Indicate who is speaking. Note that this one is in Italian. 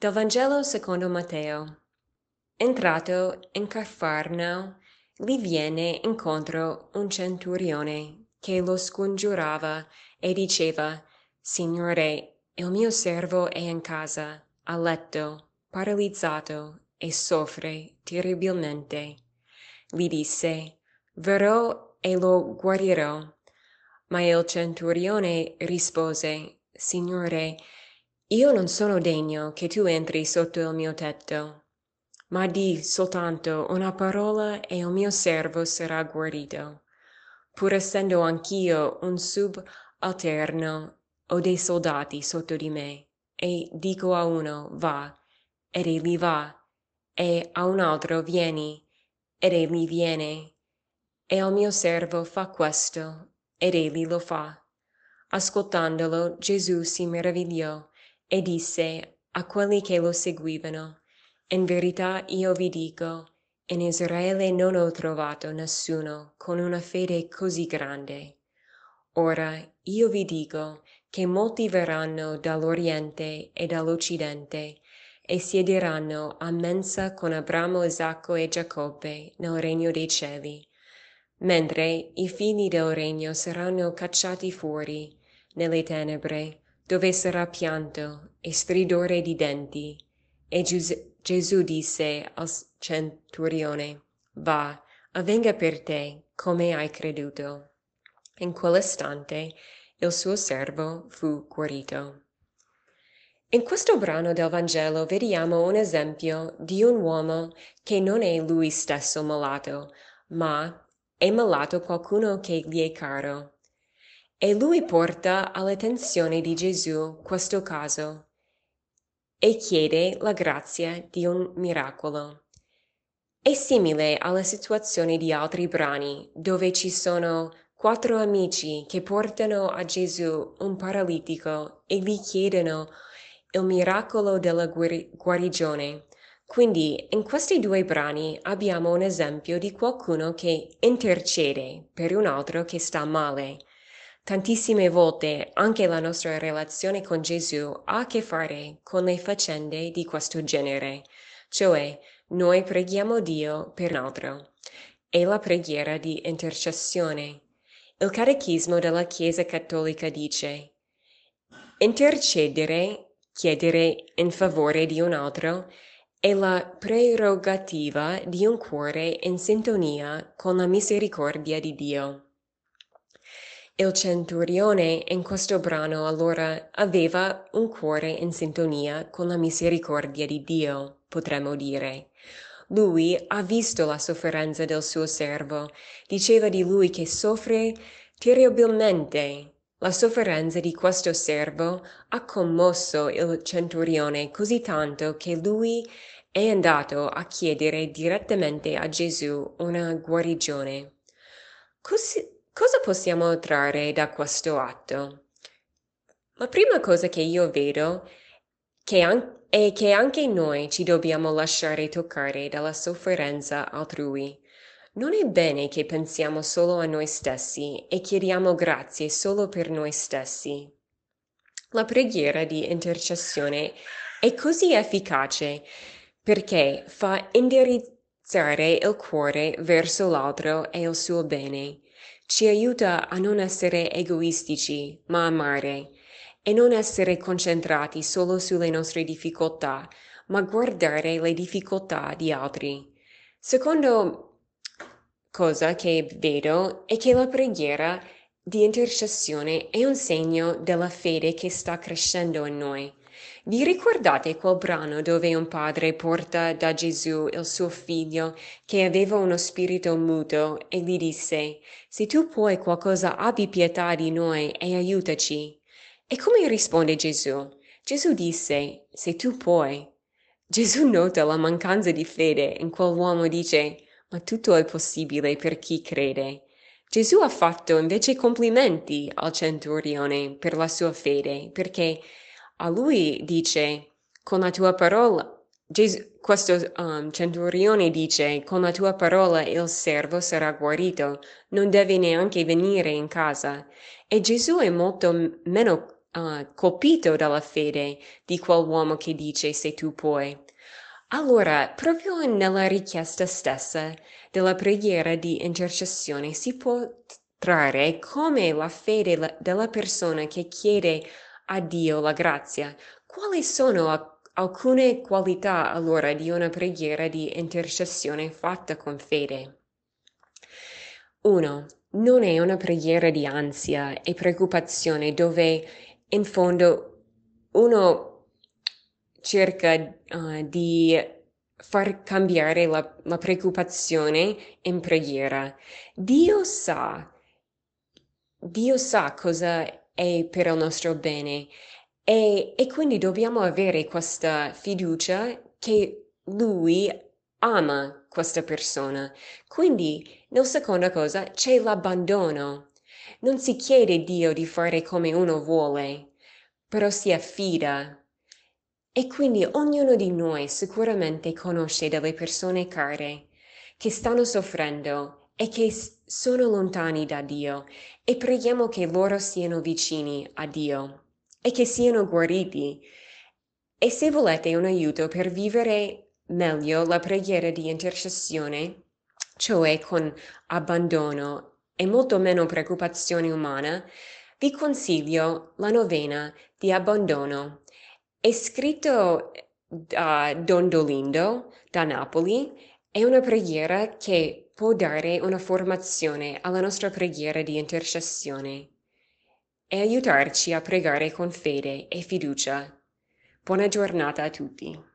Speaker 1: Del Vangelo secondo Matteo. Entrato in Cafarnao, gli viene incontro un centurione che lo scongiurava e diceva, Signore, il mio servo è in casa, a letto, paralizzato e soffre terribilmente. Gli disse, verrò e lo guarirò. Ma il centurione rispose, Signore, io non sono degno che tu entri sotto il mio tetto, ma di soltanto una parola e il mio servo sarà guarito. Pur essendo anch'io un subalterno, ho dei soldati sotto di me, e dico a uno va, ed egli va, e a un altro vieni, ed egli viene, e al mio servo fa questo, ed egli lo fa. Ascoltandolo Gesù si meravigliò e disse a quelli che lo seguivano, In verità io vi dico, in Israele non ho trovato nessuno con una fede così grande. Ora io vi dico che molti verranno dall'Oriente e dall'Occidente e siederanno a mensa con Abramo, Isacco e Giacobbe nel regno dei cieli, mentre i figli del regno saranno cacciati fuori nelle tenebre dove sarà pianto e stridore di denti. E Gesù disse al centurione, Va, avvenga per te come hai creduto. In quell'istante il suo servo fu guarito. In questo brano del Vangelo vediamo un esempio di un uomo che non è lui stesso malato, ma è malato qualcuno che gli è caro. E lui porta all'attenzione di Gesù questo caso e chiede la grazia di un miracolo. È simile alla situazione di altri brani dove ci sono quattro amici che portano a Gesù un paralitico e gli chiedono il miracolo della guari- guarigione. Quindi in questi due brani abbiamo un esempio di qualcuno che intercede per un altro che sta male Tantissime volte anche la nostra relazione con Gesù ha a che fare con le faccende di questo genere, cioè noi preghiamo Dio per un altro. È la preghiera di intercessione. Il Catechismo della Chiesa Cattolica dice Intercedere, chiedere in favore di un altro, è la prerogativa di un cuore in sintonia con la misericordia di Dio. Il centurione in questo brano allora aveva un cuore in sintonia con la misericordia di Dio, potremmo dire. Lui ha visto la sofferenza del suo servo, diceva di lui che soffre terribilmente. La sofferenza di questo servo ha commosso il centurione così tanto che lui è andato a chiedere direttamente a Gesù una guarigione. Così, possiamo trarre da questo atto? La prima cosa che io vedo che an- è che anche noi ci dobbiamo lasciare toccare dalla sofferenza altrui. Non è bene che pensiamo solo a noi stessi e chiediamo grazie solo per noi stessi. La preghiera di intercessione è così efficace perché fa indirizzare il cuore verso l'altro e il suo bene ci aiuta a non essere egoistici, ma amare, e non essere concentrati solo sulle nostre difficoltà, ma guardare le difficoltà di altri. Secondo cosa che vedo è che la preghiera di intercessione è un segno della fede che sta crescendo in noi. Vi ricordate quel brano dove un padre porta da Gesù il suo figlio che aveva uno spirito muto e gli disse Se tu puoi qualcosa abbi pietà di noi e aiutaci. E come risponde Gesù? Gesù disse Se tu puoi. Gesù nota la mancanza di fede in quell'uomo e dice Ma tutto è possibile per chi crede. Gesù ha fatto invece complimenti al centurione per la sua fede, perché a lui dice, con la tua parola, Gesù, questo um, centurione dice, con la tua parola il servo sarà guarito, non deve neanche venire in casa. E Gesù è molto meno uh, colpito dalla fede di quell'uomo che dice se tu puoi. Allora, proprio nella richiesta stessa della preghiera di intercessione si può trarre come la fede della persona che chiede a Dio la grazia. Quali sono alcune qualità allora di una preghiera di intercessione fatta con fede? 1. Non è una preghiera di ansia e preoccupazione dove in fondo uno cerca uh, di far cambiare la, la preoccupazione in preghiera. Dio sa, Dio sa cosa è per il nostro bene e, e quindi dobbiamo avere questa fiducia che Lui ama questa persona. Quindi, nella seconda cosa, c'è l'abbandono. Non si chiede a Dio di fare come uno vuole, però si affida e quindi ognuno di noi sicuramente conosce delle persone care che stanno soffrendo e che sono lontani da Dio e preghiamo che loro siano vicini a Dio e che siano guariti. E se volete un aiuto per vivere meglio la preghiera di intercessione, cioè con abbandono e molto meno preoccupazione umana, vi consiglio la novena di abbandono è scritto da Don Dolindo da Napoli. È una preghiera che può dare una formazione alla nostra preghiera di intercessione e aiutarci a pregare con fede e fiducia. Buona giornata a tutti.